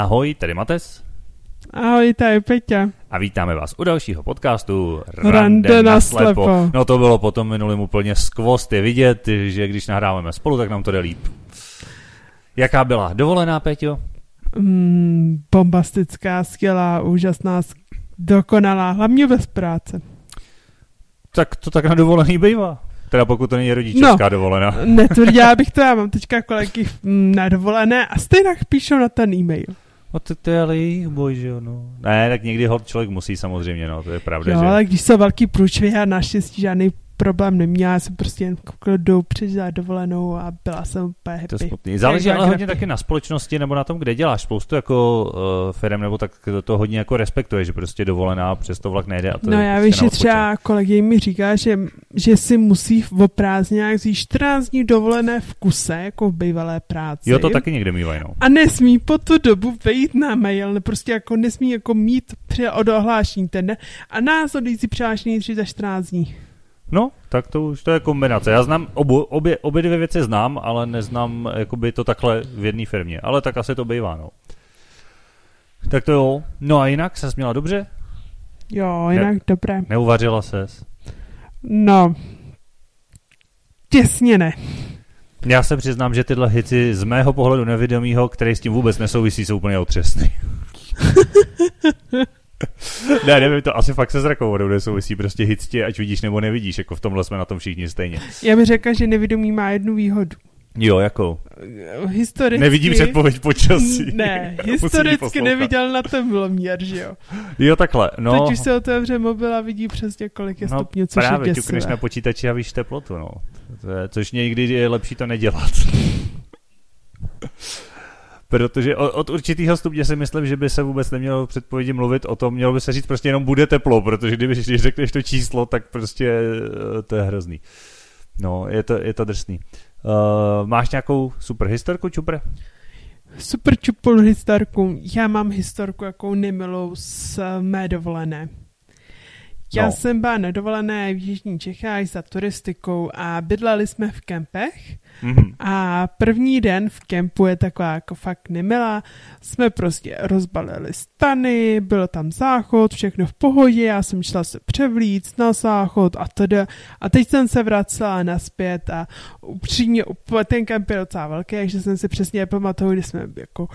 Ahoj, tady Mates. Ahoj, tady Peťa. A vítáme vás u dalšího podcastu Rande, Rande na slepo. slepo. No to bylo potom minulým úplně skvost. Je vidět, že když nahráváme spolu, tak nám to jde líp. Jaká byla dovolená, Peťo? Mm, bombastická, skvělá, úžasná, dokonalá, hlavně bez práce. Tak to tak na dovolený bývá. Teda pokud to není rodičovská no, dovolená. Netvrdila bych to, já mám teďka kolegy na dovolené a stejně píšou na ten e-mail. No to, to je ale jejich boj, že jo, no. Ne, tak někdy hod člověk musí samozřejmě, no, to je pravda, jo, že... ale když jsou velký průčvih a naštěstí žádný problém neměla, já jsem prostě jen do za dovolenou a byla jsem úplně happy. To smutný. Záleží ale hodně taky na společnosti nebo na tom, kde děláš. Spoustu jako uh, firm nebo tak to hodně jako respektuje, že prostě dovolená přes to vlak nejde. A to no já prostě víš, že třeba kolegy mi říká, že, že si musí v prázdninách vzít 14 dní dovolené v kuse, jako v bývalé práci. Jo, to taky někde mývají, no. A nesmí po tu dobu vejít na mail, ne, prostě jako nesmí jako mít při od ohlášení ten a následující přihlášení 3 za 14 dní. No, tak to už to je kombinace. Já znám, obu, obě, obě dvě věci znám, ale neznám jakoby to takhle v jedné firmě. Ale tak asi to bývá, no. Tak to jo. No a jinak se měla dobře? Jo, jinak ne, dobré. Neuvařila ses? No, těsně ne. Já se přiznám, že tyhle hici z mého pohledu nevědomího, který s tím vůbec nesouvisí, jsou úplně otřesný. ne, nevím, to asi fakt se zrakovou vodou nesouvisí, prostě hitstě, ať vidíš nebo nevidíš, jako v tomhle jsme na tom všichni stejně. Já bych řekla, že nevědomí má jednu výhodu. Jo, jakou? Historicky... Nevidím předpověď počasí. Ne, historicky neviděl na ten měr, že jo? Jo, takhle, no. Teď už se otevře mobil a vidí přesně, kolik je no, stupňů, což právě, je děsivé. na počítači a víš teplotu, no. To je, což někdy je lepší to nedělat. Protože od, určitého stupně si myslím, že by se vůbec nemělo v předpovědi mluvit o tom, mělo by se říct prostě jenom bude teplo, protože kdyby, když řekneš to číslo, tak prostě eh, to je hrozný. No, je to, je to drsný. Uh, máš nějakou super historku, Čupre? Super čupol historku. Já mám historku, jakou nemilou z mé dovolené. Já no. jsem byla na dovolené v Jižní Čechách za turistikou a bydleli jsme v kempech mm-hmm. a první den v kempu je taková jako fakt nemilá. Jsme prostě rozbalili stany, byl tam záchod, všechno v pohodě, já jsem šla se převlít na záchod a teda. A teď jsem se vracela naspět a upřímně ten kemp je docela velký, takže jsem si přesně pamatuju, kde jsme jako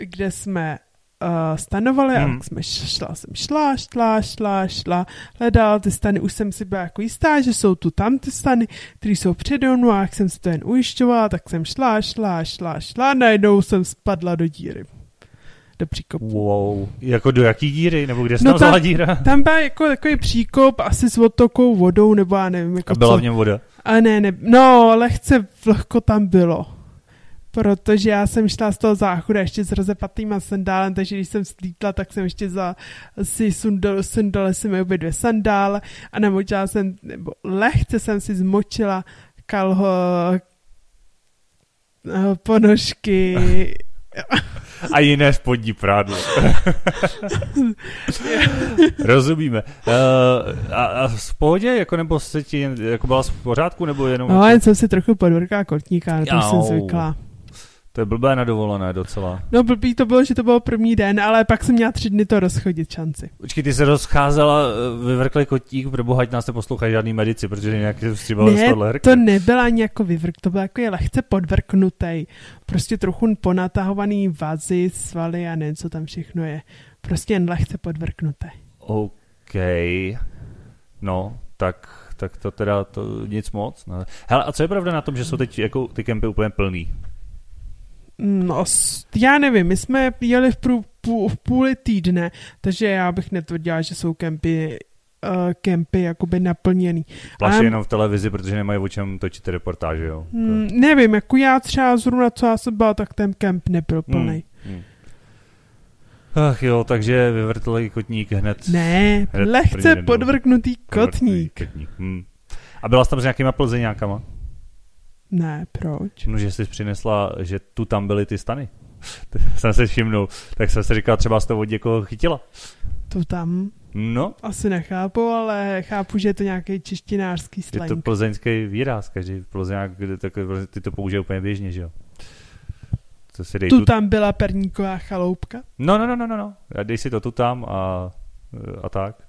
kde jsme uh, stanovali hmm. a jsme šla, jsem šla, šla, šla, šla, hledala ty stany, už jsem si byla jako jistá, že jsou tu tam ty stany, které jsou přede mnou a jak jsem si to jen ujišťovala, tak jsem šla, šla, šla, šla, najednou jsem spadla do díry do příkopu. Wow, jako do jaký díry, nebo kde no tam, díra? Tam byl jako takový příkop asi s odtokou vodou, nebo já nevím. Jako a byla co. v něm voda? A ne, ne, no, lehce vlhko tam bylo protože já jsem šla z toho záchoda ještě s rozepatýma sandálem, takže když jsem slítla, tak jsem ještě za, si sundala, sundala si mi obě dvě sandále a namočila jsem, nebo lehce jsem si zmočila kalho, eh, ponožky. A jiné spodní prádlo. Rozumíme. Uh, a, a v pohodě, jako nebo se ti, jako byla v pořádku, nebo jenom... No, jen jsem si trochu podvrká kotníka, na to jsem zvykla. To je blbé na dovolené docela. No blbý to bylo, že to byl první den, ale pak jsem měla tři dny to rozchodit šanci. Počkej, ty se rozcházela eh, vyvrklý kotík, proboha, nás neposlouchají žádný medici, protože nějak se vstříbali ne, to nebyla ani jako vyvrk, to byl jako je lehce podvrknutý. Prostě trochu ponatahovaný vazy, svaly a nevím, co tam všechno je. Prostě jen lehce podvrknuté. OK. No, tak, tak to teda to nic moc. Ne? Hele, a co je pravda na tom, že jsou teď jako ty kempy úplně plný? No, já nevím, my jsme jeli v, prů, pů, v půli týdne, takže já bych netvrdila, že jsou kempy uh, kempy jakoby naplněný. Plaší jenom v televizi, protože nemají o čem točit reportáže, jo? Mm, nevím, jako já třeba zrovna, co já jsem byla, tak ten kemp nebyl hmm, plný. Mm, mm. Ach jo, takže vyvrtlý kotník hned. Ne, hned lehce podvrknutý kotník. kotník. Hmm. A byla jsi tam s nějakýma plzeňákama? Ne, proč? No, že jsi přinesla, že tu tam byly ty stany. jsem se všimnul. Tak jsem se říkal, třeba jsi to od někoho chytila. Tu tam? No. Asi nechápu, ale chápu, že je to nějaký češtinářský slang. Je to plzeňský výraz, každý plzeňák, ty to použije úplně běžně, že jo? To si dej tu, tu tam byla perníková chaloupka? No, no, no, no, no, no. Dej si to tu tam a, a tak.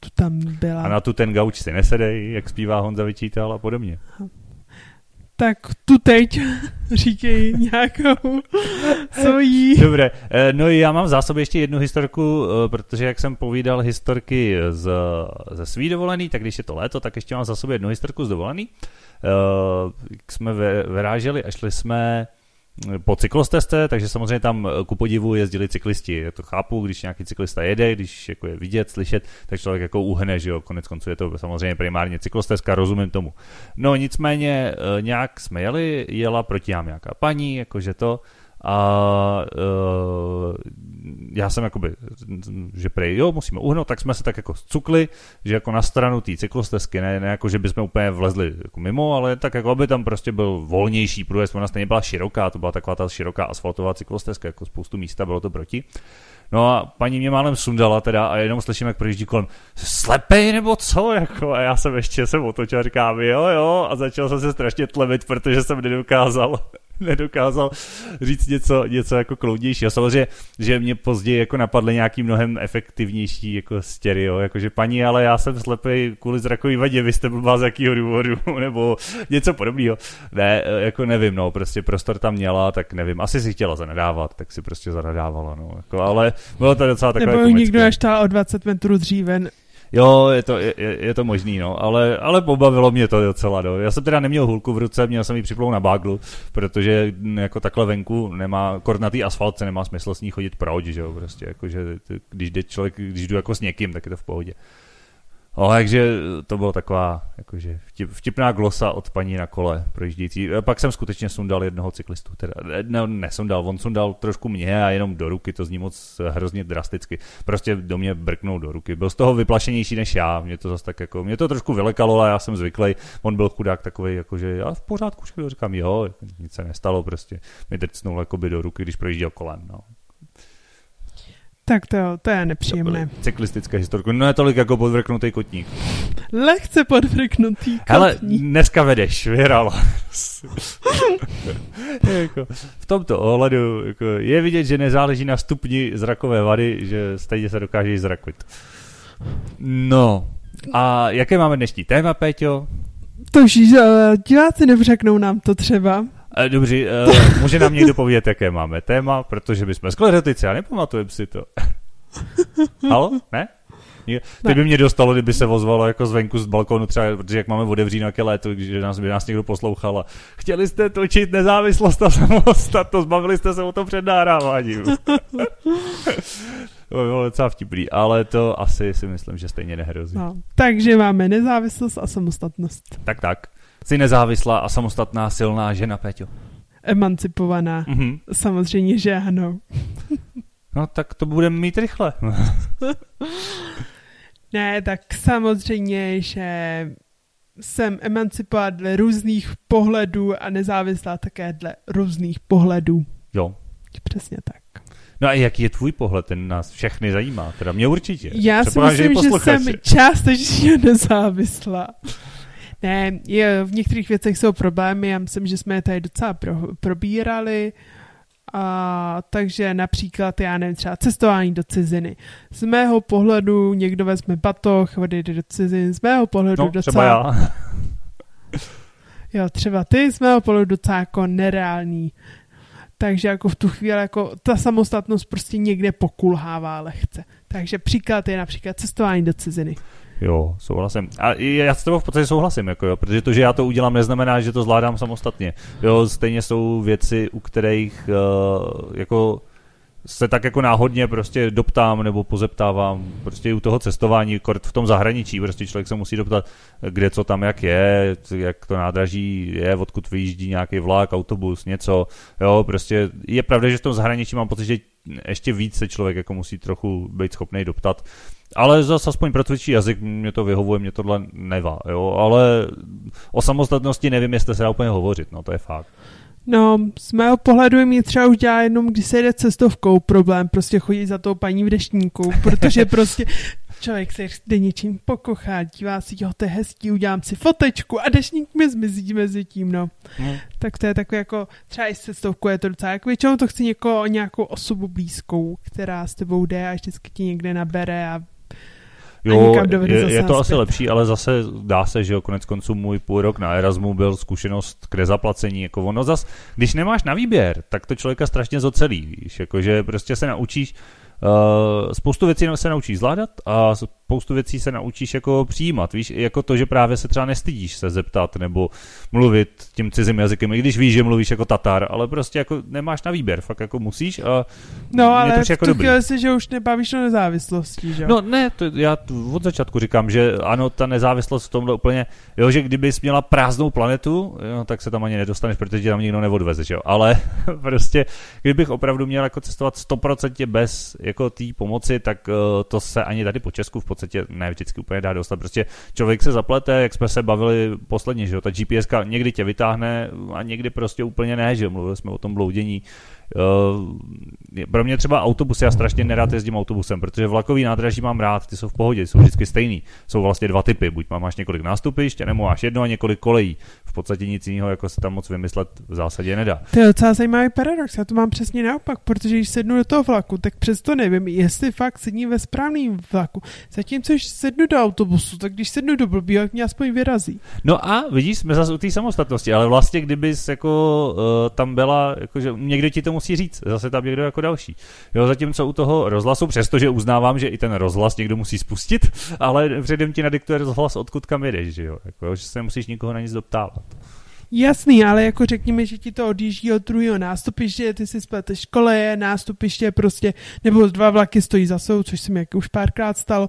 Tu tam byla. A na tu ten gauč si nesedej, jak zpívá Honza Vyčítal a podobně. Tak tu teď říkej nějakou svojí. Dobré, eh, no já mám v zásobě ještě jednu historku, eh, protože jak jsem povídal historky z, ze svý dovolený, tak když je to léto, tak ještě mám v zásobě jednu historku z dovolený. Uh, jsme vyráželi a šli jsme po cyklosteste, takže samozřejmě tam eh, ku podivu jezdili cyklisti. Já to chápu, když nějaký cyklista jede, když jako je vidět, slyšet, tak člověk jako uhne, že jo, konec konců je to samozřejmě primárně cyklostezka, rozumím tomu. No nicméně eh, nějak jsme jeli, jela proti nám nějaká paní, jakože to, a uh, já jsem jakoby, že prej, jo, musíme uhnout, tak jsme se tak jako cukli, že jako na stranu té cyklostezky, ne, ne jako, že bychom úplně vlezli jako mimo, ale tak jako aby tam prostě byl volnější průjezd, ona stejně byla široká, to byla taková ta široká asfaltová cyklostezka, jako spoustu místa bylo to proti. No a paní mě málem sundala teda a jenom slyším, jak projíždí kolem, slepej nebo co, jako, a já jsem ještě se otočil a říkám, jo, jo, a začal jsem se strašně tlemit, protože jsem nedokázal nedokázal říct něco, něco jako kloudnější. A samozřejmě, že mě později jako napadly nějaký mnohem efektivnější jako stereo, jakože paní, ale já jsem slepý kvůli zrakový vadě, vy jste blbá z jakýho důvodu, nebo něco podobného. Ne, jako nevím, no, prostě prostor tam měla, tak nevím, asi si chtěla zanadávat, tak si prostě zanadávala, no, jako, ale bylo to docela takové Nebo komické. nikdo až o 20 metrů dříve Jo, je to, je, je to možný, no, ale, ale pobavilo mě to docela, no. Já jsem teda neměl hulku v ruce, měl jsem ji připlou na báglu, protože jako takhle venku nemá, kornatý asfalt se nemá smysl s ní chodit proč, že jo, prostě, jakože když jde člověk, když jdu jako s někým, tak je to v pohodě. No, takže to bylo taková jakože vtip, vtipná glosa od paní na kole projíždějící. Pak jsem skutečně sundal jednoho cyklistu. Teda, ne, nesundal, on sundal trošku mě a jenom do ruky, to zní moc hrozně drasticky. Prostě do mě brknul do ruky. Byl z toho vyplašenější než já. Mě to zase tak jako, mě to trošku vylekalo, ale já jsem zvyklý. On byl chudák takový, jakože já v pořádku, říkám, jo, nic se nestalo, prostě mi drcnul jakoby do ruky, když projížděl kolem. No. Tak to, to je nepříjemné. To cyklistické historky. No je tolik jako podvrknutý kotník. Lehce podvrknutý kotník. Ale dneska vedeš, vyhrál. jako, v tomto ohledu jako, je vidět, že nezáleží na stupni zrakové vady, že stejně se dokáže zrakvit. No, a jaké máme dnešní téma, Péťo? To už uh, diváci nevřeknou nám to třeba. Dobře, uh, může nám někdo povědět, jaké máme téma, protože bychom sklerotici a nepamatujeme si to. Halo? Ne? Ty by mě dostalo, kdyby se ozvalo jako zvenku z balkonu, třeba, protože jak máme otevřínaké léto, když nás, by nás někdo poslouchal a chtěli jste točit nezávislost a samostatnost, bavili jste se o tom před nahráváním. to by bylo docela vtipný, ale to asi si myslím, že stejně nehrozí. No, takže máme nezávislost a samostatnost. Tak, tak. Jsi nezávislá a samostatná silná žena, Peťo. Emancipovaná. Mm-hmm. Samozřejmě, že ano. no tak to budeme mít rychle. ne, tak samozřejmě, že jsem emancipovat dle různých pohledů a nezávislá také dle různých pohledů. Jo. Přesně tak. No a jaký je tvůj pohled, ten nás všechny zajímá, teda mě určitě. Já si myslím, že, že jsem částečně nezávislá. Ne, je, v některých věcech jsou problémy, já myslím, že jsme je tady docela pro, probírali, a, takže například, já nevím, třeba cestování do ciziny. Z mého pohledu někdo vezme batoh, odejde do ciziny, z mého pohledu no, docela... třeba já. jo, třeba ty, z mého pohledu docela jako nereální. Takže jako v tu chvíli jako ta samostatnost prostě někde pokulhává lehce. Takže příklad je například cestování do ciziny. Jo, souhlasím. A já s tebou v podstatě souhlasím, jako jo, protože to, že já to udělám, neznamená, že to zvládám samostatně. Jo, stejně jsou věci, u kterých uh, jako se tak jako náhodně prostě doptám nebo pozeptávám prostě u toho cestování, v tom zahraničí, prostě člověk se musí doptat, kde co tam jak je, jak to nádraží je, odkud vyjíždí nějaký vlak, autobus, něco, jo, prostě je pravda, že v tom zahraničí mám pocit, že ještě víc se člověk jako musí trochu být schopný doptat, ale zase aspoň pro tvůj jazyk mě to vyhovuje, mě tohle nevá, jo, ale o samostatnosti nevím, jestli se dá úplně hovořit, no to je fakt. No, z mého pohledu mi třeba už dělá jenom, když se jde cestovkou problém, prostě chodit za tou paní v deštníku, protože prostě člověk se jde něčím pokochá, dívá si, jo, to je hezký, udělám si fotečku a dešník mi zmizí mezi tím, no. Hmm. Tak to je takové jako, třeba i s cestovkou je to docela, jako většinou to chci někoho, nějakou osobu blízkou, která s tebou jde a vždycky ti někde nabere a Jo, je, je to asi lepší, ale zase dá se, že jo, konec konců můj půl rok na Erasmu byl zkušenost k nezaplacení, jako ono zas, když nemáš na výběr, tak to člověka strašně zocelí, víš, jakože prostě se naučíš, Uh, spoustu věcí se naučíš zvládat a spoustu věcí se naučíš jako přijímat, víš, jako to, že právě se třeba nestydíš se zeptat nebo mluvit tím cizím jazykem, i když víš, že mluvíš jako Tatar, ale prostě jako nemáš na výběr, fakt jako musíš a No ale to jako v si, že už nebavíš o nezávislosti, že No ne, to já od začátku říkám, že ano, ta nezávislost v tomhle úplně, jo, že kdybys měla prázdnou planetu, jo, tak se tam ani nedostaneš, protože tě tam nikdo neodveze, že jo, ale prostě, kdybych opravdu měl jako cestovat 100% bez jako té pomoci, tak uh, to se ani tady po Česku v podstatě ne vždycky úplně dá dostat. Prostě člověk se zaplete, jak jsme se bavili posledně, že jo, ta GPS někdy tě vytáhne a někdy prostě úplně ne, že jo, mluvili jsme o tom bloudění Uh, pro mě třeba autobusy, já strašně nerád jezdím autobusem, protože vlakový nádraží mám rád, ty jsou v pohodě, jsou vždycky stejný. Jsou vlastně dva typy, buď máš několik nástupišť, nebo máš jedno a několik kolejí. V podstatě nic jiného, jako se tam moc vymyslet v zásadě nedá. To je docela zajímavý paradox, já to mám přesně naopak, protože když sednu do toho vlaku, tak přesto nevím, jestli fakt sedím ve správném vlaku. Zatímco, když sednu do autobusu, tak když sednu do blbý, tak mě aspoň vyrazí. No a vidíš, jsme zase u té samostatnosti, ale vlastně kdybys jako uh, tam byla, jakože někdo ti to musí říct, zase tam někdo jako další. Jo, zatímco u toho rozhlasu, přestože uznávám, že i ten rozhlas někdo musí spustit, ale předem ti nadiktuje rozhlas, odkud kam jedeš, že jo, jako, že se nemusíš nikoho na nic doptávat. Jasný, ale jako řekněme, že ti to odjíždí od druhého nástupiště, ty si spleteš koleje, nástupiště prostě, nebo dva vlaky stojí za sou, což se mi jak už párkrát stalo,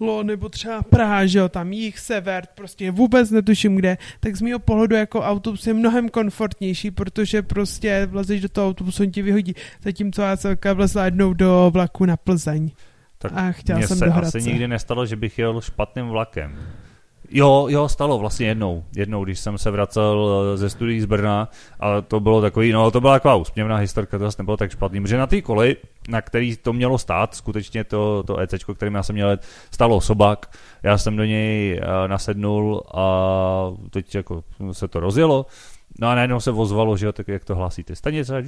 Lo, nebo třeba Praha, že jo, tam jich, sever, prostě vůbec netuším kde, tak z mého pohledu jako autobus je mnohem komfortnější, protože prostě vlezeš do toho autobusu, on ti vyhodí, zatímco já jsem vlezla jednou do vlaku na Plzeň. Tak a chtěla jsem se do Hradce. asi nikdy nestalo, že bych jel špatným vlakem. Jo, jo, stalo vlastně jednou. Jednou, když jsem se vracel eh, ze studií z Brna a to bylo takový, no to byla taková úsměvná historka, to zase nebylo tak špatný, protože na té koli, na který to mělo stát, skutečně to, to EC, kterým já jsem měl, stalo sobak, já jsem do něj eh, nasednul a teď jako se to rozjelo, No a najednou se ozvalo, že jo, tak jak to hlásíte. Stanice,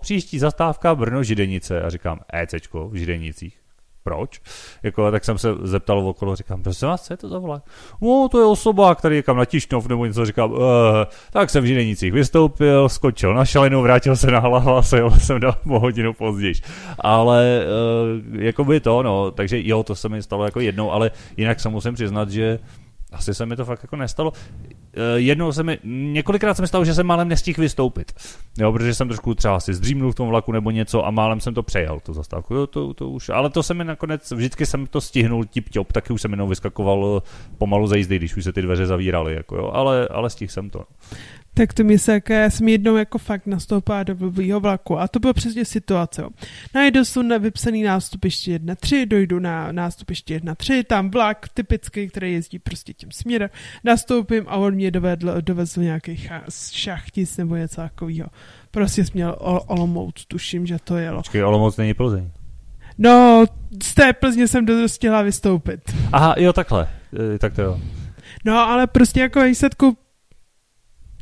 příští zastávka Brno Židenice. A říkám, ECčko v Židenicích proč? Jako, tak jsem se zeptal okolo, říkám, prosím vás, co je to za vlak? No, to je osoba, který je kam na Tišnov nebo něco, říkám, eh, tak jsem v Židenicích vystoupil, skočil na šalinu, vrátil se na hlavu a jel jsem dal po hodinu později. Ale eh, jako by to, no, takže jo, to se mi stalo jako jednou, ale jinak se musím přiznat, že asi se mi to fakt jako nestalo. Eh, jednou se mi, několikrát se mi stalo, že jsem málem nestihl vystoupit. Jo, protože jsem trošku třeba si zdřímnul v tom vlaku nebo něco a málem jsem to přejel, tu zastávku. Jo, to, to už, ale to se mi nakonec, vždycky jsem to stihnul tip top, taky už jsem jenom vyskakoval pomalu za jízdy, když už se ty dveře zavíraly, jako jo, ale, ale stihl jsem to. Tak to mi se, jak já jsem jednou jako fakt nastoupila do blbýho vlaku a to bylo přesně situace. Najdu jsou na vypsaný nástupiště 1.3, dojdu na nástupiště 1.3, tam vlak typický, který jezdí prostě tím směrem, nastoupím a on mě dovedl, dovezl nějaký šachtic nebo něco takového. Prostě jsem měl Olomouc, tuším, že to jelo. Počkej, Olomouc není Plzeň. No, z té Plzně jsem dostihla vystoupit. Aha, jo, takhle. E, tak to jo. No, ale prostě jako výsledku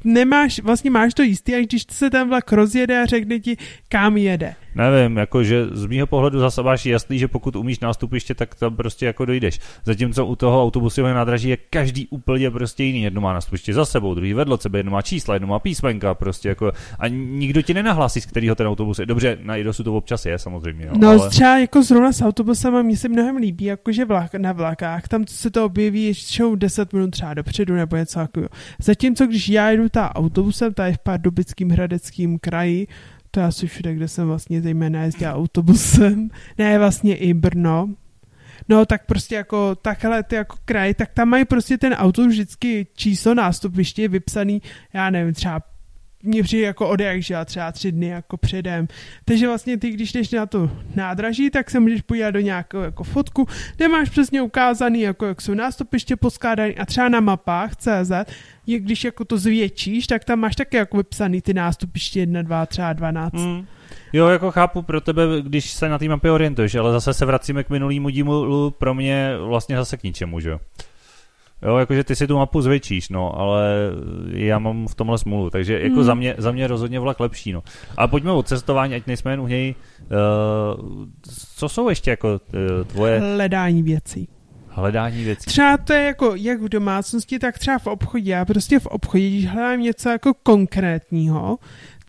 nemáš, vlastně máš to jistý, a když se ten vlak rozjede a řekne ti, kam jede. Nevím, jakože z mýho pohledu zase máš jasný, že pokud umíš nástupiště, tak tam prostě jako dojdeš. Zatímco u toho autobusového nádraží je každý úplně prostě jiný. Jedno má nástupiště za sebou, druhý vedle sebe, jedno má čísla, jedno má písmenka, prostě jako a nikdo ti nenahlásí, z kterého ten autobus je. Dobře, na IDOSu to občas je samozřejmě. Jo, no ale... třeba jako zrovna s autobusem mně se mnohem líbí, jakože vlak, na vlakách, tam se to objeví ještě 10 minut třeba dopředu nebo něco takového. Zatímco když já jdu ta autobusem, ta je v Pardubickým hradeckým kraji, to je asi všude, kde jsem vlastně zejména jezdila autobusem, ne vlastně i Brno, No, tak prostě jako takhle ty jako kraj, tak tam mají prostě ten auto vždycky číslo nástupiště vypsaný, já nevím, třeba mě přijde jako odejak, že třeba tři dny jako předem. Takže vlastně ty, když jdeš na to nádraží, tak se můžeš podívat do nějakého jako fotku, kde máš přesně ukázaný, jako jak jsou nástupiště poskládaný a třeba na mapách CZ, je, když jako to zvětšíš, tak tam máš také jako vypsaný ty nástupiště 1, 2, třeba 12. Mm. Jo, jako chápu pro tebe, když se na té mapě orientuješ, ale zase se vracíme k minulýmu dílu, pro mě vlastně zase k ničemu, že jo. Jo, jakože ty si tu mapu zvětšíš, no, ale já mám v tomhle smůlu, takže jako hmm. za, mě, za mě rozhodně vlak lepší, no. Ale pojďme o cestování, ať nejsme jen u něj. Uh, co jsou ještě jako uh, tvoje... Hledání věcí. Hledání věcí. Třeba to je jako jak v domácnosti, tak třeba v obchodě. Já prostě v obchodě, když hledám něco jako konkrétního,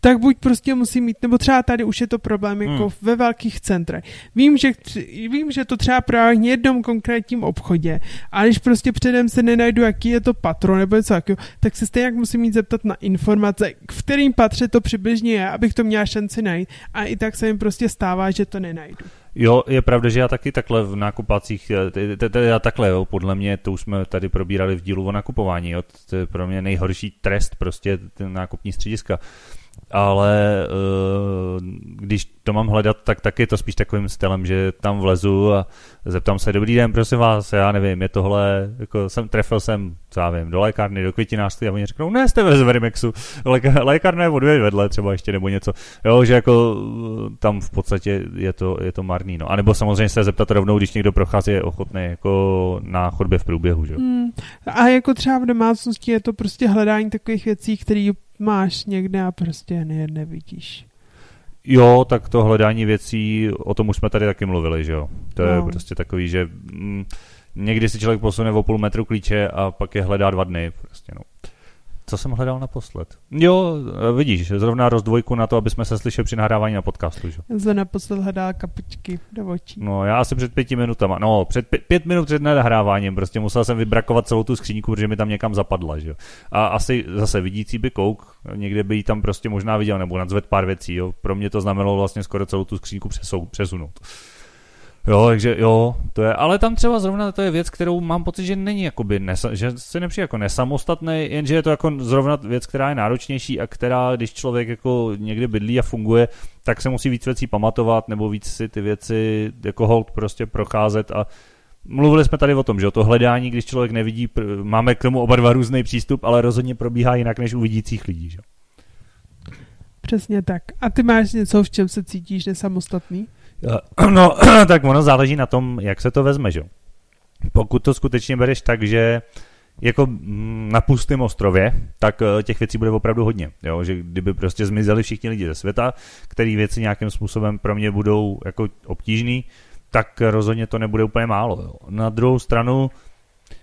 tak buď prostě musí mít, nebo třeba tady už je to problém jako hmm. ve velkých centrech. Vím, že, vím, že to třeba právě v jednom konkrétním obchodě, ale když prostě předem se nenajdu, jaký je to patron nebo něco takového, tak se stejně musím mít zeptat na informace, v kterým patře to přibližně je, abych to měla šanci najít. A i tak se jim prostě stává, že to nenajdu. Jo, je pravda, že já taky takhle v nákupacích, já takhle, jo, podle mě, to už jsme tady probírali v dílu o nakupování, jo, to je pro mě nejhorší trest, prostě ten nákupní střediska ale uh, když to mám hledat, tak taky to spíš takovým stylem, že tam vlezu a zeptám se, dobrý den, prosím vás, já nevím, je tohle, jako jsem trefil jsem, co já vím, do lékárny, do květinářství a oni řeknou, ne, jste ve Verimexu, lékárna je dvě vedle třeba ještě nebo něco, jo, že jako tam v podstatě je to, je to marný, no. A nebo samozřejmě se zeptat rovnou, když někdo prochází, je ochotný jako na chodbě v průběhu, že hmm. A jako třeba v domácnosti je to prostě hledání takových věcí, které máš někde a prostě ne, nevidíš. Jo, tak to hledání věcí, o tom už jsme tady taky mluvili, že jo. To no. je prostě takový, že mm, někdy si člověk posune o půl metru klíče a pak je hledá dva dny. Prostě, no. Co jsem hledal naposled? Jo, vidíš, zrovna rozdvojku na to, aby jsme se slyšeli při nahrávání na podcastu. Že? Za naposled hledal kapičky do očí. No, já asi před pěti minutama, no, před pět, pět minut před nahráváním, prostě musel jsem vybrakovat celou tu skříňku, protože mi tam někam zapadla, že A asi zase vidící by kouk, někde by ji tam prostě možná viděl, nebo nadzved pár věcí, jo. Pro mě to znamenalo vlastně skoro celou tu skříňku přesunout. Jo, takže jo, to je, ale tam třeba zrovna to je věc, kterou mám pocit, že není jakoby, nesa, že se nepřijde jako nesamostatný, jenže je to jako zrovna věc, která je náročnější a která, když člověk jako někde bydlí a funguje, tak se musí víc věcí pamatovat nebo víc si ty věci jako hold prostě procházet a Mluvili jsme tady o tom, že to hledání, když člověk nevidí, máme k tomu oba dva různý přístup, ale rozhodně probíhá jinak než u vidících lidí. Že? Přesně tak. A ty máš něco, v čem se cítíš nesamostatný? No, tak ono záleží na tom, jak se to vezme, že? Pokud to skutečně bereš tak, že jako mm, na pustém ostrově, tak eh, těch věcí bude opravdu hodně. Jo? Že kdyby prostě zmizeli všichni lidi ze světa, který věci nějakým způsobem pro mě budou jako obtížný, tak rozhodně to nebude úplně málo. Jo? Na druhou stranu,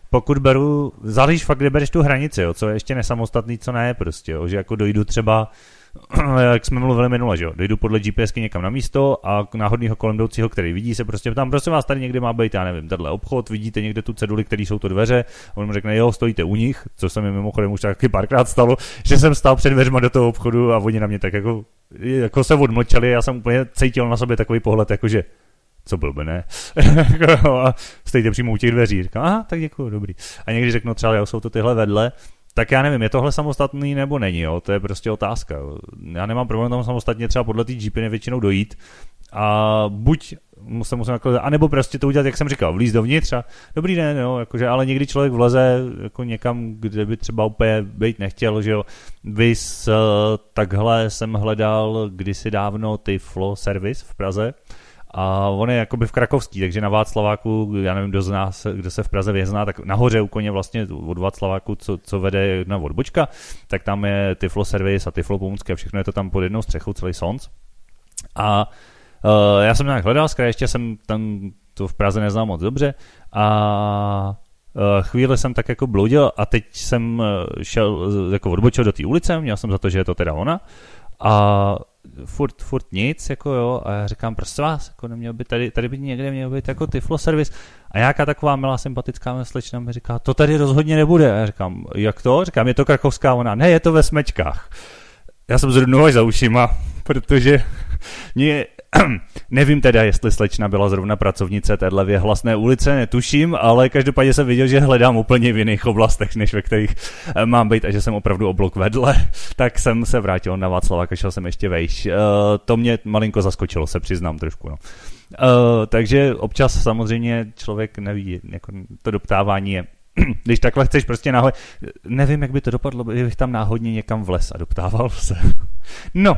pokud beru, záleží fakt, kde bereš tu hranici, jo? co je ještě nesamostatný, co ne prostě, jo? že jako dojdu třeba jak jsme mluvili minule, že jo, dojdu podle GPSky někam na místo a náhodného kolem jdoucího, který vidí se prostě tam, prosím vás, tady někde má být, já nevím, tenhle obchod, vidíte někde tu ceduli, který jsou to dveře, on mu řekne, jo, stojíte u nich, co se mi mimochodem už taky párkrát stalo, že jsem stál před dveřma do toho obchodu a oni na mě tak jako, jako se odmlčeli, já jsem úplně cítil na sobě takový pohled, jakože co byl by, ne? a stejte přímo u těch dveří. Říkám, aha, tak děkuji, dobrý. A někdy řeknu třeba, jo, jsou to tyhle vedle, tak já nevím, je tohle samostatný nebo není, jo? to je prostě otázka. Já nemám problém tam samostatně třeba podle té GPny většinou dojít a buď se musím jako, anebo prostě to udělat, jak jsem říkal, vlíz dovnitř a dobrý den, jo, jakože, ale někdy člověk vleze jako někam, kde by třeba úplně být nechtěl, že jo. Vys, takhle jsem hledal kdysi dávno ty Flow Service v Praze, a on je jakoby v Krakovský, takže na Václaváku, já nevím, kdo z nás, kdo se v Praze vězná, tak nahoře u koně vlastně od Václaváku, co, co vede jedna odbočka, tak tam je Tiflo Service a Tiflo Pomůcky a všechno je to tam pod jednou střechou, celý Sons. A uh, já jsem nějak hledal, ještě jsem tam to v Praze neznal moc dobře a uh, chvíli jsem tak jako bloudil a teď jsem šel, jako odbočil do té ulice, měl jsem za to, že je to teda ona a furt, furt nic, jako jo, a já říkám, prostě vás, jako neměl by tady, tady by někde měl být jako Tiflo servis. A nějaká taková milá sympatická slečna mi říká, to tady rozhodně nebude. A já říkám, jak to? Říkám, je to krakovská ona. Ne, je to ve smečkách. Já jsem zrovna za ušima, protože mě Nevím teda, jestli slečna byla zrovna pracovnice téhle věhlasné ulice, netuším, ale každopádně jsem viděl, že hledám úplně v jiných oblastech, než ve kterých eh, mám být a že jsem opravdu oblok vedle, tak jsem se vrátil na Václava, šel jsem ještě vejš. Uh, to mě malinko zaskočilo, se přiznám trošku. No. Uh, takže občas samozřejmě člověk neví, jako to doptávání je když takhle chceš prostě náhodně, nevím, jak by to dopadlo, kdybych tam náhodně někam vles a doptával se. No,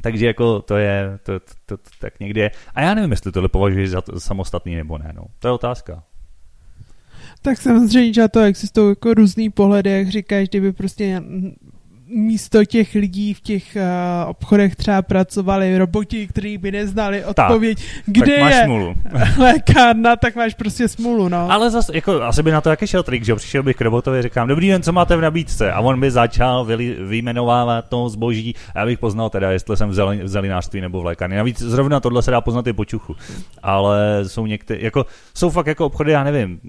takže jako to je, to, to, to, to tak někdy je. A já nevím, jestli tohle považuješ za to, samostatný nebo ne, no. To je otázka. Tak samozřejmě, že to existují jako různý pohledy, jak říkáš, kdyby prostě místo těch lidí v těch uh, obchodech třeba pracovali roboti, kteří by neznali odpověď, tak, kde tak máš je smůlu. lékárna, tak máš prostě smůlu, no. Ale zase, jako, asi by na to jaký šel trik, že přišel bych k robotovi, říkám, dobrý den, co máte v nabídce? A on by začal vyjmenovávat to zboží a já bych poznal teda, jestli jsem v, zelen, v zelinářství nebo v lékárně. Navíc zrovna tohle se dá poznat i po čuchu. Ale jsou některé, jako, jsou fakt jako obchody, já nevím,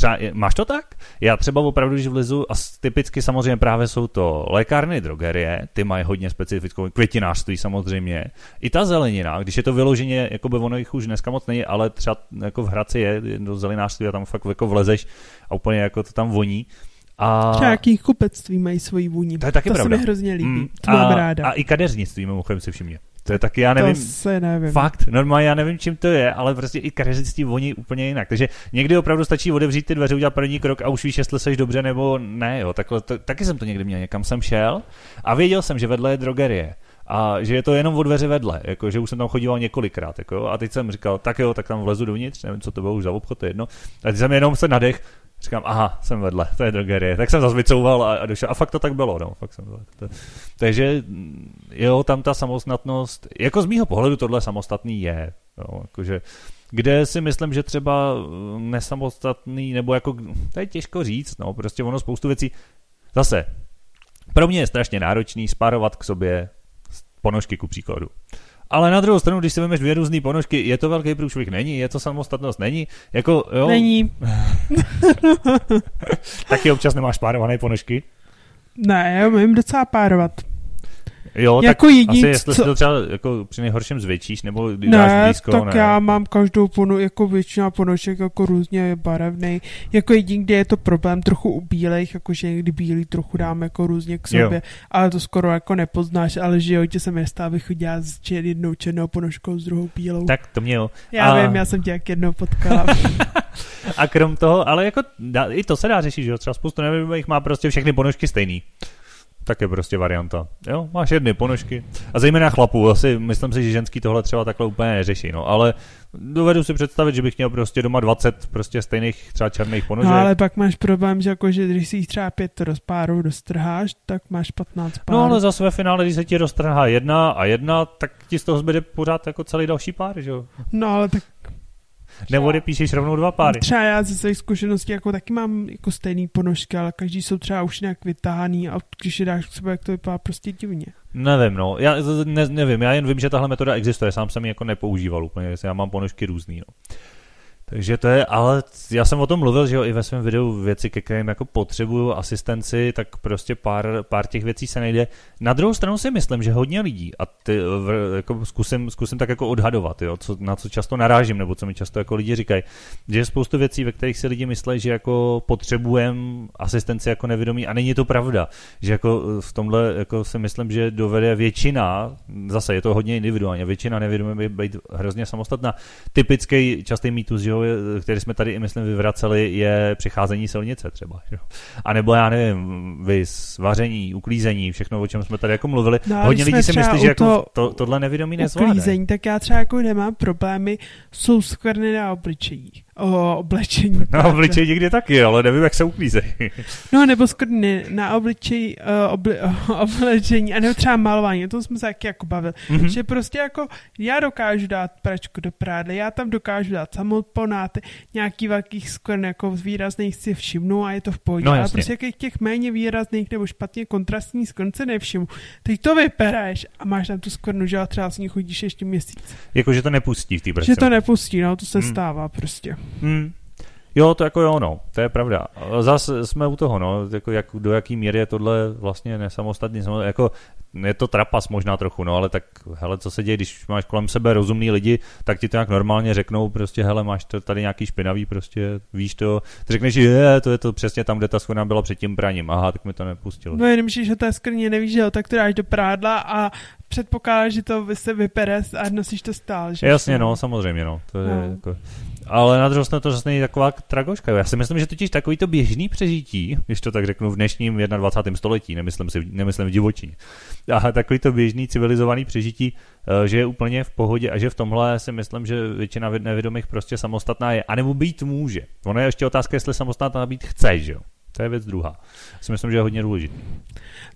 Třeba, máš to tak? Já třeba opravdu, když vlezu, a typicky samozřejmě právě jsou to lékárny, drogerie, ty mají hodně specifickou, květinářství samozřejmě, i ta zelenina, když je to vyloženě, jako by ono jich už dneska moc není, ale třeba jako v Hradci je do zelenářství a tam fakt jako vlezeš a úplně jako to tam voní. A... Třeba jaký kupectví mají svoji vůni. To je taky to pravda. se mi hrozně líbí. Mm, to a, ráda. A i kadeřnictví, mimochodem si všimně. To je taky, já nevím. To se nevím. Fakt, normálně já nevím, čím to je, ale prostě i kadeřnictví voní úplně jinak. Takže někdy opravdu stačí otevřít ty dveře, udělat první krok a už víš, jestli jsi dobře nebo ne. Jo. Takhle, to, taky jsem to někdy měl, někam jsem šel a věděl jsem, že vedle je drogerie a že je to jenom o dveře vedle, jako, že už jsem tam chodíval několikrát, jako, a teď jsem říkal, tak jo, tak tam vlezu dovnitř, nevím, co to bylo už za obchod, to je jedno, a teď jsem jenom se nadech, Říkám, aha, jsem vedle, to je drogerie. Tak jsem zase vycouval a, a došel. A fakt to tak bylo, no. Fakt jsem to, takže jo, tam ta samostatnost, jako z mýho pohledu tohle samostatný je. Jo, jakože, kde si myslím, že třeba nesamostatný, nebo jako, to je těžko říct, no, prostě ono spoustu věcí, zase, pro mě je strašně náročný spárovat k sobě ponožky ku příkladu. Ale na druhou stranu, když si vezmeš dvě různé ponožky, je to velký průšvih? Není. Je to samostatnost? Není. Jako, jo. Není. Taky občas nemáš párované ponožky? Ne, já umím docela párovat. Jo, jako tak jediný, asi jestli co... si to třeba jako při nejhorším zvětšíš, nebo ne, blízko, tak ne. já mám každou ponu, jako většina ponožek jako různě barevný. Jako jediný, kde je to problém trochu u bílejch, jakože někdy bílý trochu dám jako různě k sobě, jo. ale to skoro jako nepoznáš, ale že jo, tě se mi stává, abych chodila s čer, jednou černou ponožkou, s druhou bílou. Tak to mě jo. Já a... vím, já jsem tě jak jednou potkala. a krom toho, ale jako i to se dá řešit, že jo, třeba spoustu nevím, jich má prostě všechny ponožky stejný tak je prostě varianta. Jo, máš jedny ponožky. A zejména chlapů, asi myslím si, že ženský tohle třeba takhle úplně neřeší, no, ale dovedu si představit, že bych měl prostě doma 20 prostě stejných třeba černých ponožek. No ale pak máš problém, že jako, že když si jich třeba pět rozpárů dostrháš, tak máš 15 párů. No ale zase ve finále, když se ti roztrhá jedna a jedna, tak ti z toho zbyde pořád jako celý další pár, že jo? No ale tak nebo odepíšeš rovnou dva páry. Třeba já ze svých zkušeností jako taky mám jako stejný ponožky, ale každý jsou třeba už nějak vytáhaný a když je dáš k sebe, jak to vypadá prostě divně. Nevím, no. Já ne, nevím, já jen vím, že tahle metoda existuje, sám jsem ji jako nepoužíval úplně, já mám ponožky různý, no. Takže to je, ale já jsem o tom mluvil, že jo, i ve svém videu věci, ke kterým jako potřebuju asistenci, tak prostě pár, pár těch věcí se nejde. Na druhou stranu si myslím, že hodně lidí, a ty, jako zkusím, zkusím tak jako odhadovat, jo, co, na co často narážím, nebo co mi často jako lidi říkají, že je spoustu věcí, ve kterých si lidi myslí, že jako potřebujeme asistenci jako nevědomí a není to pravda, že jako v tomhle jako si myslím, že dovede většina, zase je to hodně individuálně, většina nevědomí by být hrozně samostatná. Typický častý mýtus, že jo, který jsme tady, myslím, vyvraceli, je přecházení silnice třeba. Jo. A nebo já nevím, vys, vaření, uklízení, všechno, o čem jsme tady jako mluvili. No, Hodně lidí si myslí, že jako to, tohle nevědomí nezvládne. Uklízení, tak já třeba jako nemám problémy, jsou skvrny na obličejích o oblečení. Na obličeji někdy taky, ale nevím, jak se uklízejí. No, nebo skrny na obličeji, uh, obli, uh, oblečení, a nebo třeba malování, to jsme se taky jako bavili. Mm-hmm. Že prostě jako já dokážu dát pračku do prádla, já tam dokážu dát samoponáty, nějaký velkých skvrn jako výrazných si všimnu a je to v pohodě. No, ale prostě jak těch méně výrazných nebo špatně kontrastní skvrn se nevšimnu. Teď to vyperáš a máš tam tu skvrnu, že třeba s ní chodíš ještě měsíc. Jako, že to nepustí v té Že to nepustí, no, to se mm. stává prostě. Hmm. Jo, to jako jo, no, to je pravda. Zase jsme u toho, no, jako jak, do jaký míry je tohle vlastně nesamostatný, jako je to trapas možná trochu, no ale tak hele, co se děje, když máš kolem sebe rozumný lidi, tak ti to nějak normálně řeknou, prostě hele, máš to tady nějaký špinavý, prostě víš to, ty řekneš, že je, to je to přesně tam, kde ta schůna byla před tím praním, aha, tak mi to nepustilo. No jenom, že to skrně nevíš, že jo, tak to dáš do prádla a předpokládáš, že to se vypere a nosíš to stál, že? Jasně, no, samozřejmě, no, to je no. jako... Ale na druhou stranu to zase není taková tragoška. Já si myslím, že totiž takový to běžný přežití, když to tak řeknu v dnešním 21. století, nemyslím, si, nemyslím v divočině, a takový to běžný civilizovaný přežití, eh, že je úplně v pohodě a že v tomhle si myslím, že většina nevědomých prostě samostatná je, anebo být může. Ono je ještě otázka, jestli samostatná být chce, že jo. To je věc druhá. Já si myslím, že je hodně důležitý.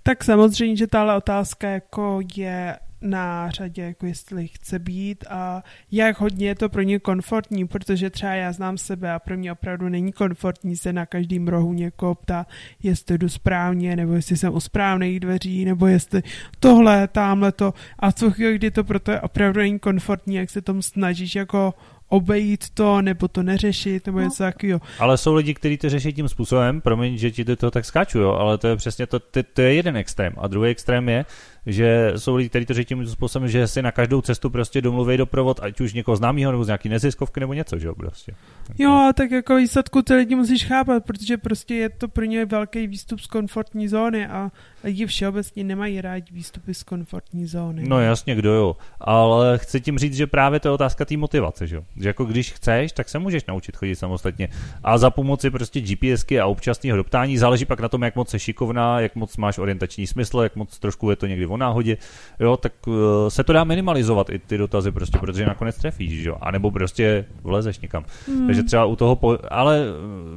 Tak samozřejmě, že tahle otázka jako je na řadě, jako jestli chce být a jak hodně je to pro ně komfortní, protože třeba já znám sebe a pro mě opravdu není komfortní se na každém rohu někoho ptát, jestli jdu správně, nebo jestli jsem u správných dveří, nebo jestli tohle, tamhle to a co chvíli, kdy to proto je opravdu není komfortní, jak se tomu snažíš jako obejít to, nebo to neřešit, nebo něco no. takového. Ale jsou lidi, kteří to řeší tím způsobem, promiň, že ti do toho tak skáču, jo, ale to je přesně to, to, to je jeden extrém. A druhý extrém je, že jsou lidi, kteří to řeší tím způsobem, že si na každou cestu prostě domluví doprovod, ať už někoho známého, nebo z nějaký neziskovky, nebo něco, že jo, prostě. Jo, tak jako výsledku ty lidi musíš chápat, protože prostě je to pro ně velký výstup z komfortní zóny a lidi všeobecně nemají rádi výstupy z komfortní zóny. No jasně, kdo jo. Ale chci tím říct, že právě to je otázka té motivace, že jo. Že jako když chceš, tak se můžeš naučit chodit samostatně. A za pomoci prostě GPSky a občasného doptání záleží pak na tom, jak moc se šikovná, jak moc máš orientační smysl, jak moc trošku je to někdy o náhodě, jo, tak uh, se to dá minimalizovat i ty dotazy prostě, protože nakonec trefíš, jo, anebo prostě vlezeš někam. Hmm. Takže třeba u toho, po, ale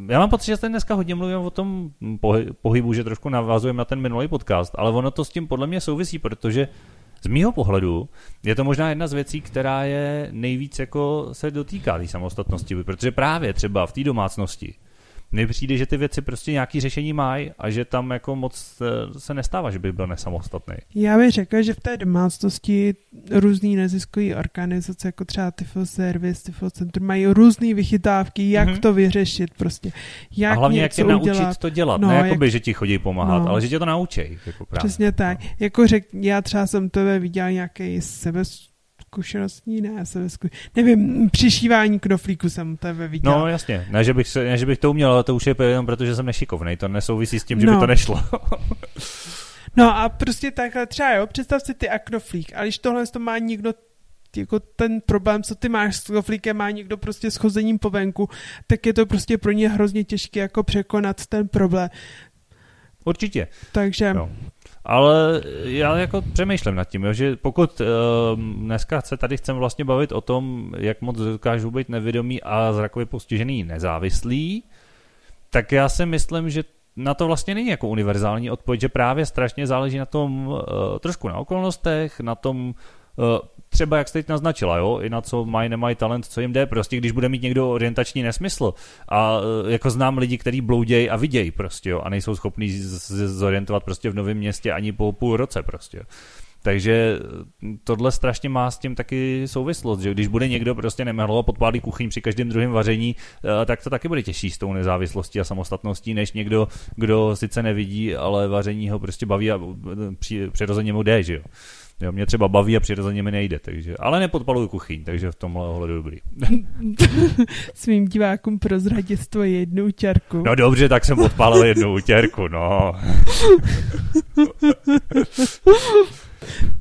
eh, já mám pocit, že jste dneska hodně mluvím o tom pohy, pohybu, že trošku navazujeme na ten minulý podcast, ale ono to s tím podle mě souvisí, protože z mýho pohledu je to možná jedna z věcí, která je nejvíc jako se dotýká té samostatnosti, protože právě třeba v té domácnosti mně přijde, že ty věci prostě nějaký řešení mají a že tam jako moc eh, se nestává, že by byl nesamostatný. Já bych řekl, že v té domácnosti různý neziskové organizace, jako třeba Tifo Service, Tifo Center, mají různé vychytávky, jak mm-hmm. to vyřešit prostě. Jak a hlavně jak tě naučit udělat. to dělat, no, ne jakoby, jak... že ti chodí pomáhat, no. ale že tě to naučí. Jako Přesně tak. No. Jako řek, já třeba jsem tebe viděl nějaký sebe zkušenostní, ne, jsem zku... nevím, přišívání knoflíku jsem tebe viděl. No jasně, ne že, bych, se, ne, že bych to uměl, ale to už je jenom proto, že jsem nešikovnej, to nesouvisí s tím, že no. by to nešlo. no a prostě takhle třeba, jo, představ si ty a knoflík, a když tohle to má někdo jako ten problém, co ty máš s knoflíkem, má někdo prostě s chozením po venku, tak je to prostě pro ně hrozně těžké jako překonat ten problém. Určitě. Takže no. Ale já jako přemýšlím nad tím, jo, že pokud uh, dneska se tady chceme vlastně bavit o tom, jak moc dokážou být nevědomí a zrakově postižený nezávislí, tak já si myslím, že na to vlastně není jako univerzální odpověď, že právě strašně záleží na tom uh, trošku na okolnostech, na tom, třeba, jak jste teď naznačila, jo, i na co mají, nemají talent, co jim jde, prostě když bude mít někdo orientační nesmysl a e, jako znám lidi, kteří bloudějí a vidějí prostě, jo, a nejsou schopní zorientovat prostě v novém městě ani po půl roce prostě. Takže e, tohle strašně má s tím taky souvislost, že když bude někdo prostě nemehlo a podpálí kuchyň při každém druhém vaření, tak to taky bude těžší s tou nezávislostí a samostatností, než někdo, kdo sice nevidí, ale vaření ho prostě baví a přirozeně mu jde, že jo. Jo, mě třeba baví a přirozeně mi nejde, takže, ale nepodpaluju kuchyň, takže v tomhle ohledu dobrý. Svým divákům prozradit tvoji jednu utěrku. No dobře, tak jsem podpálil jednu utěrku, no.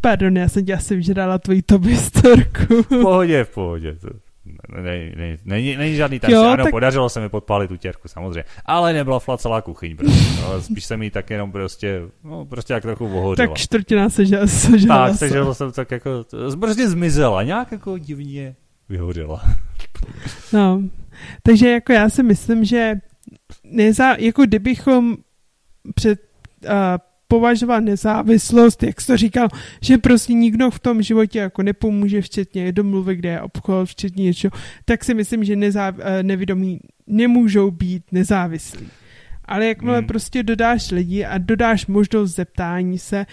Pardon, já jsem tě asi vyžrala tvoji top historku. v pohodě, v pohodě. To Není, není, není, není žádný tam. Ano, tak... podařilo se mi podpálit tu těrku, samozřejmě. Ale nebyla fla celá kuchyň, prostě. ale spíš se mi tak jenom prostě, no, prostě jak trochu ohořila. Tak čtvrtina se sežala. Tak, sežala jsem tak jako, prostě zmizela, nějak jako divně vyhořela. No, takže jako já si myslím, že nezá, jako kdybychom před uh, považovat nezávislost, jak jsi to říkal, že prostě nikdo v tom životě jako nepomůže, včetně domluvy, kde je obchod, včetně něčeho, tak si myslím, že nezáv, eh, nevědomí nemůžou být nezávislí. Ale jakmile hmm. prostě dodáš lidi a dodáš možnost zeptání se,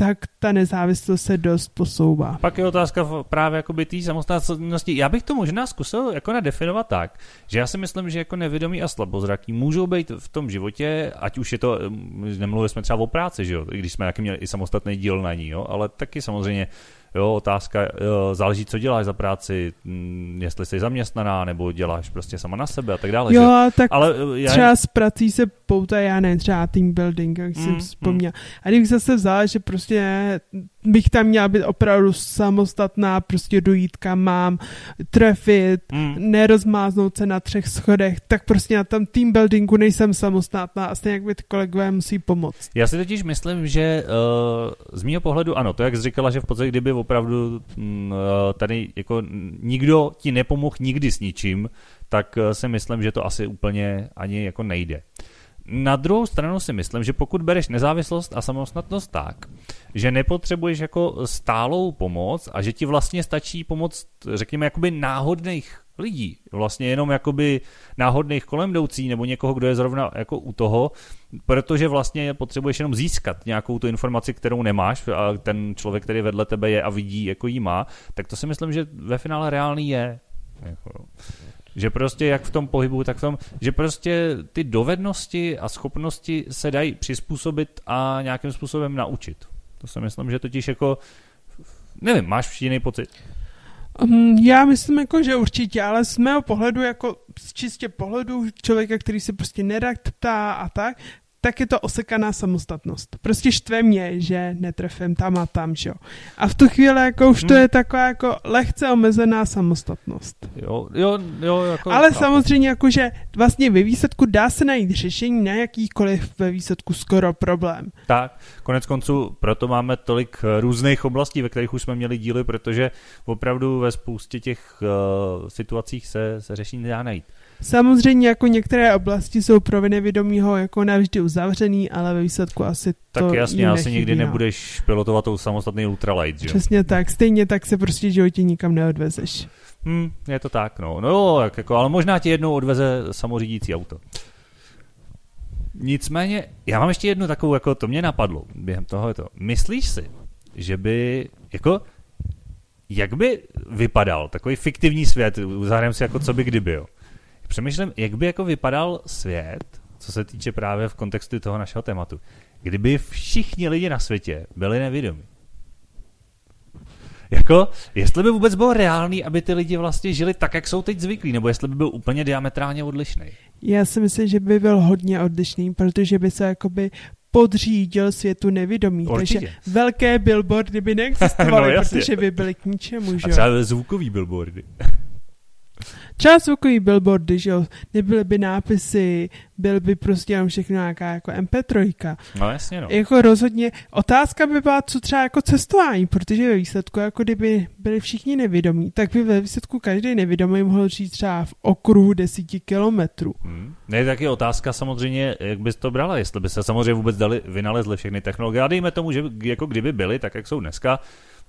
tak ta nezávislost se dost posouvá. Pak je otázka právě jakoby té samostatnosti. Já bych to možná zkusil jako nadefinovat tak, že já si myslím, že jako nevědomí a slabozraký můžou být v tom životě, ať už je to, nemluvili jsme třeba o práci, že jo, i když jsme taky měli i samostatný díl na ní, jo, ale taky samozřejmě Jo, otázka, jo, záleží, co děláš za práci, mm, jestli jsi zaměstnaná, nebo děláš prostě sama na sebe a tak dále. Jo, že? tak Ale eh, já... třeba s prací se pouta, já ne, třeba team building, jak mm, jsem vzpomněl. Mm. A když zase vzal, že prostě bych tam měla být opravdu samostatná, prostě dojít kam mám, trefit, mm. nerozmáznout se na třech schodech, tak prostě na tom team buildingu nejsem samostatná a stejně jak by ty kolegové musí pomoct. Já si totiž myslím, že uh, z mého pohledu ano, to jak jsi říkala, že v podstatě kdyby opravdu uh, tady jako nikdo ti nepomohl nikdy s ničím, tak uh, si myslím, že to asi úplně ani jako nejde. Na druhou stranu si myslím, že pokud bereš nezávislost a samostatnost tak, že nepotřebuješ jako stálou pomoc a že ti vlastně stačí pomoc, řekněme, jakoby náhodných lidí, vlastně jenom jakoby náhodných kolem jdoucí nebo někoho, kdo je zrovna jako u toho, protože vlastně potřebuješ jenom získat nějakou tu informaci, kterou nemáš a ten člověk, který vedle tebe je a vidí, jako jí má, tak to si myslím, že ve finále reálný je. Jako. Že prostě jak v tom pohybu, tak v tom, že prostě ty dovednosti a schopnosti se dají přizpůsobit a nějakým způsobem naučit. To si myslím, že totiž jako, nevím, máš jiný pocit? Um, já myslím, jako, že určitě, ale z mého pohledu, jako z čistě pohledu člověka, který se prostě nerad ptá a tak, tak je to osekaná samostatnost. Prostě štve mě, že netrefím tam a tam, že jo. A v tu chvíli jako už hmm. to je taková jako lehce omezená samostatnost. Jo, jo, jo. Jako, Ale chápu. samozřejmě jako, že vlastně ve výsledku dá se najít řešení na jakýkoliv ve výsledku skoro problém. Tak, konec konců proto máme tolik eh, různých oblastí, ve kterých už jsme měli díly, protože opravdu ve spoustě těch uh, situacích se, se řešení nedá najít. Samozřejmě jako některé oblasti jsou pro nevědomího jako navždy uzavřený, ale ve výsledku asi to Tak jasně, asi nikdy no. nebudeš pilotovat tou samostatný ultralight, že? Přesně tak, stejně tak se prostě životě nikam neodvezeš. Hmm, je to tak, no. No jo, jak jako, ale možná ti jednou odveze samořídící auto. Nicméně, já mám ještě jednu takovou, jako to mě napadlo během tohoto. Myslíš si, že by, jako, jak by vypadal takový fiktivní svět, zahrajeme si jako co by kdyby, jo? Přemýšlím, jak by jako vypadal svět, co se týče právě v kontextu toho našeho tématu, kdyby všichni lidi na světě byli nevědomí. Jako, jestli by vůbec bylo reálný, aby ty lidi vlastně žili tak, jak jsou teď zvyklí, nebo jestli by byl úplně diametrálně odlišný. Já si myslím, že by byl hodně odlišný, protože by se jakoby podřídil světu nevědomí. Určitě. Takže velké billboardy by neexistovaly, no, protože by byly k ničemu. Že? A třeba zvukový billboardy. Část zvukový billboardy, že jo, nebyly by nápisy, byl by prostě jenom všechno nějaká jako MP3. No jasně, no. Jako rozhodně, otázka by byla, co třeba jako cestování, protože ve výsledku, jako kdyby byli všichni nevědomí, tak by ve výsledku každý nevědomý mohl žít třeba v okruhu desíti kilometrů. Hmm. Ne, tak je otázka samozřejmě, jak bys to brala, jestli by se samozřejmě vůbec dali vynalezly všechny technologie. A dejme tomu, že jako kdyby byly, tak jak jsou dneska,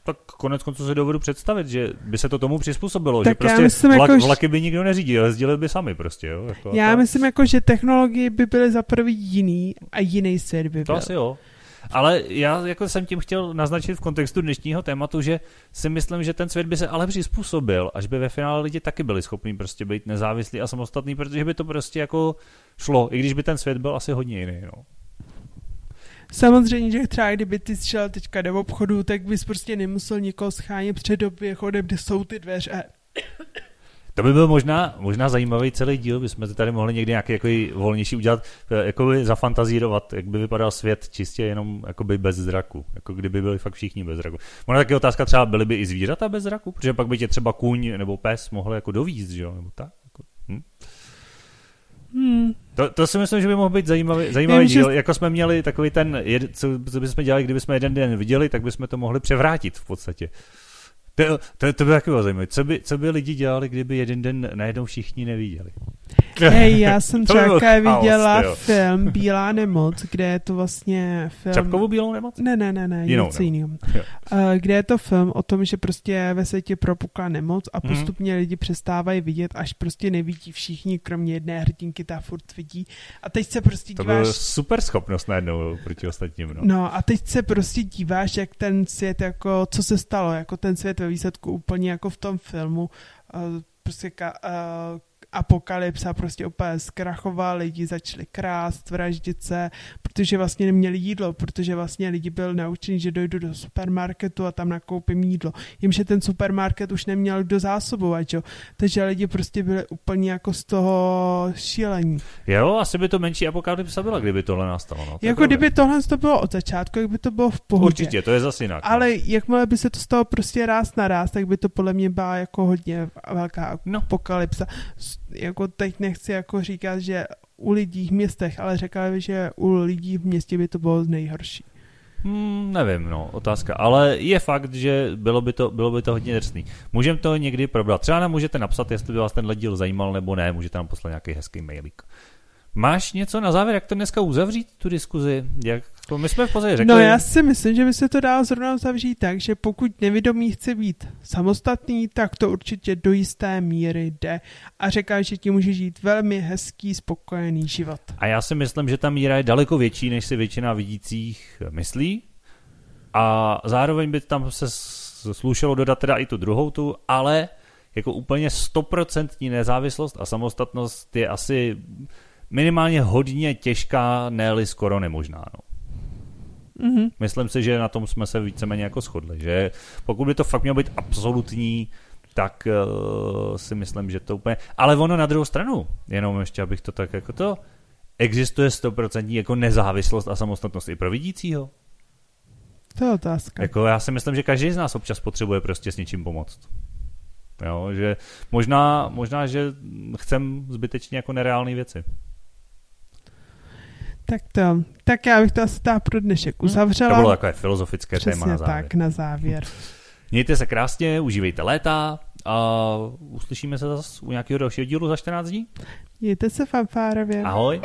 tak konec konců si dovedu představit, že by se to tomu přizpůsobilo, tak že prostě myslím, vlak, jako, vlaky by nikdo neřídil, jezdili by sami prostě. Jo, jako, já ta... myslím, jako, že technologie by byly za prvý jiný a jiný svět by byl. To asi jo. Ale já jako jsem tím chtěl naznačit v kontextu dnešního tématu, že si myslím, že ten svět by se ale přizpůsobil, až by ve finále lidi taky byli schopni prostě být nezávislí a samostatní, protože by to prostě jako šlo, i když by ten svět byl asi hodně jiný. No. Samozřejmě, že třeba kdyby ty šel teďka do obchodu, tak bys prostě nemusel nikoho schánět před obchodem, kde jsou ty dveře. To by byl možná, možná zajímavý celý díl, bychom tady mohli někdy nějaký jako volnější udělat, jako by zafantazírovat, jak by vypadal svět čistě jenom jakoby bez zraku, jako kdyby byli fakt všichni bez zraku. Možná taky otázka třeba, byly by i zvířata bez zraku, protože pak by tě třeba kůň nebo pes mohl jako dovízt, že jo, nebo tak. Jako, hm? Hmm. To, to si myslím, že by mohl být zajímavý, zajímavý Vím, díl. Že... Jako jsme měli takový ten, co, co bychom dělali, kdyby jsme jeden den viděli, tak bychom to mohli převrátit v podstatě. To, to, to by taky bylo zajímavé. Co by, co by lidi dělali, kdyby jeden den najednou všichni neviděli? Hej, já jsem třeba viděla chaos, film Bílá nemoc, kde je to vlastně film... Čapkovou bílou nemoc? Ne, ne, ne, ne, Jinou něco jiného. kde je to film o tom, že prostě ve světě propukla nemoc a mhm. postupně hmm. lidi přestávají vidět, až prostě nevidí všichni, kromě jedné hrdinky, ta furt vidí. A teď se prostě to díváš... To super schopnost najednou proti ostatním, no. No a teď se prostě díváš, jak ten svět jako, co se stalo, jako ten svět ve výsledku úplně jako v tom filmu, uh, prostě ka, uh, apokalypsa prostě úplně zkrachoval, lidi začali krást, vraždit se, protože vlastně neměli jídlo, protože vlastně lidi byl naučeni, že dojdu do supermarketu a tam nakoupím jídlo. Jimže ten supermarket už neměl do zásobovat, jo? takže lidi prostě byli úplně jako z toho šílení. Jo, asi by to menší apokalypsa byla, kdyby tohle nastalo. No, to jako kdyby tohle to bylo od začátku, jak by to bylo v pohodě. Určitě, to je zase jinak. No. Ale jakmile by se to stalo prostě ráz na ráz, tak by to podle mě byla jako hodně velká no. apokalypsa jako teď nechci jako říkat, že u lidí v městech, ale řekla bych, že u lidí v městě by to bylo nejhorší. Hmm, nevím, no, otázka. Ale je fakt, že bylo by to, bylo by to hodně drsný. Můžeme to někdy probrat. Třeba nám můžete napsat, jestli by vás ten díl zajímal nebo ne. Můžete nám poslat nějaký hezký mailík. Máš něco na závěr, jak to dneska uzavřít, tu diskuzi? Jak to my jsme v podstatě řekli. No já si myslím, že by se to dá zrovna uzavřít tak, že pokud nevědomí chce být samostatný, tak to určitě do jisté míry jde a říká, že ti může žít velmi hezký, spokojený život. A já si myslím, že ta míra je daleko větší, než si většina vidících myslí. A zároveň by tam se slušelo dodat teda i tu druhou tu, ale jako úplně stoprocentní nezávislost a samostatnost je asi minimálně hodně těžká, ne skoro nemožná. No. Mm-hmm. Myslím si, že na tom jsme se víceméně jako shodli, že pokud by to fakt mělo být absolutní, tak uh, si myslím, že to úplně... Ale ono na druhou stranu, jenom ještě abych to tak jako to, existuje stoprocentní jako nezávislost a samostatnost i pro vidícího? To je otázka. Jako já si myslím, že každý z nás občas potřebuje prostě s něčím pomoct. Jo, že možná, možná, že chcem zbytečně jako nereálné věci. Tak to, tak já bych to asi tak pro dnešek hm, uzavřela. To bylo takové filozofické Přesně téma na závěr. tak, na závěr. Mějte se krásně, užívejte léta a uslyšíme se zase u nějakého dalšího dílu za 14 dní. Mějte se fanfárově. Ahoj.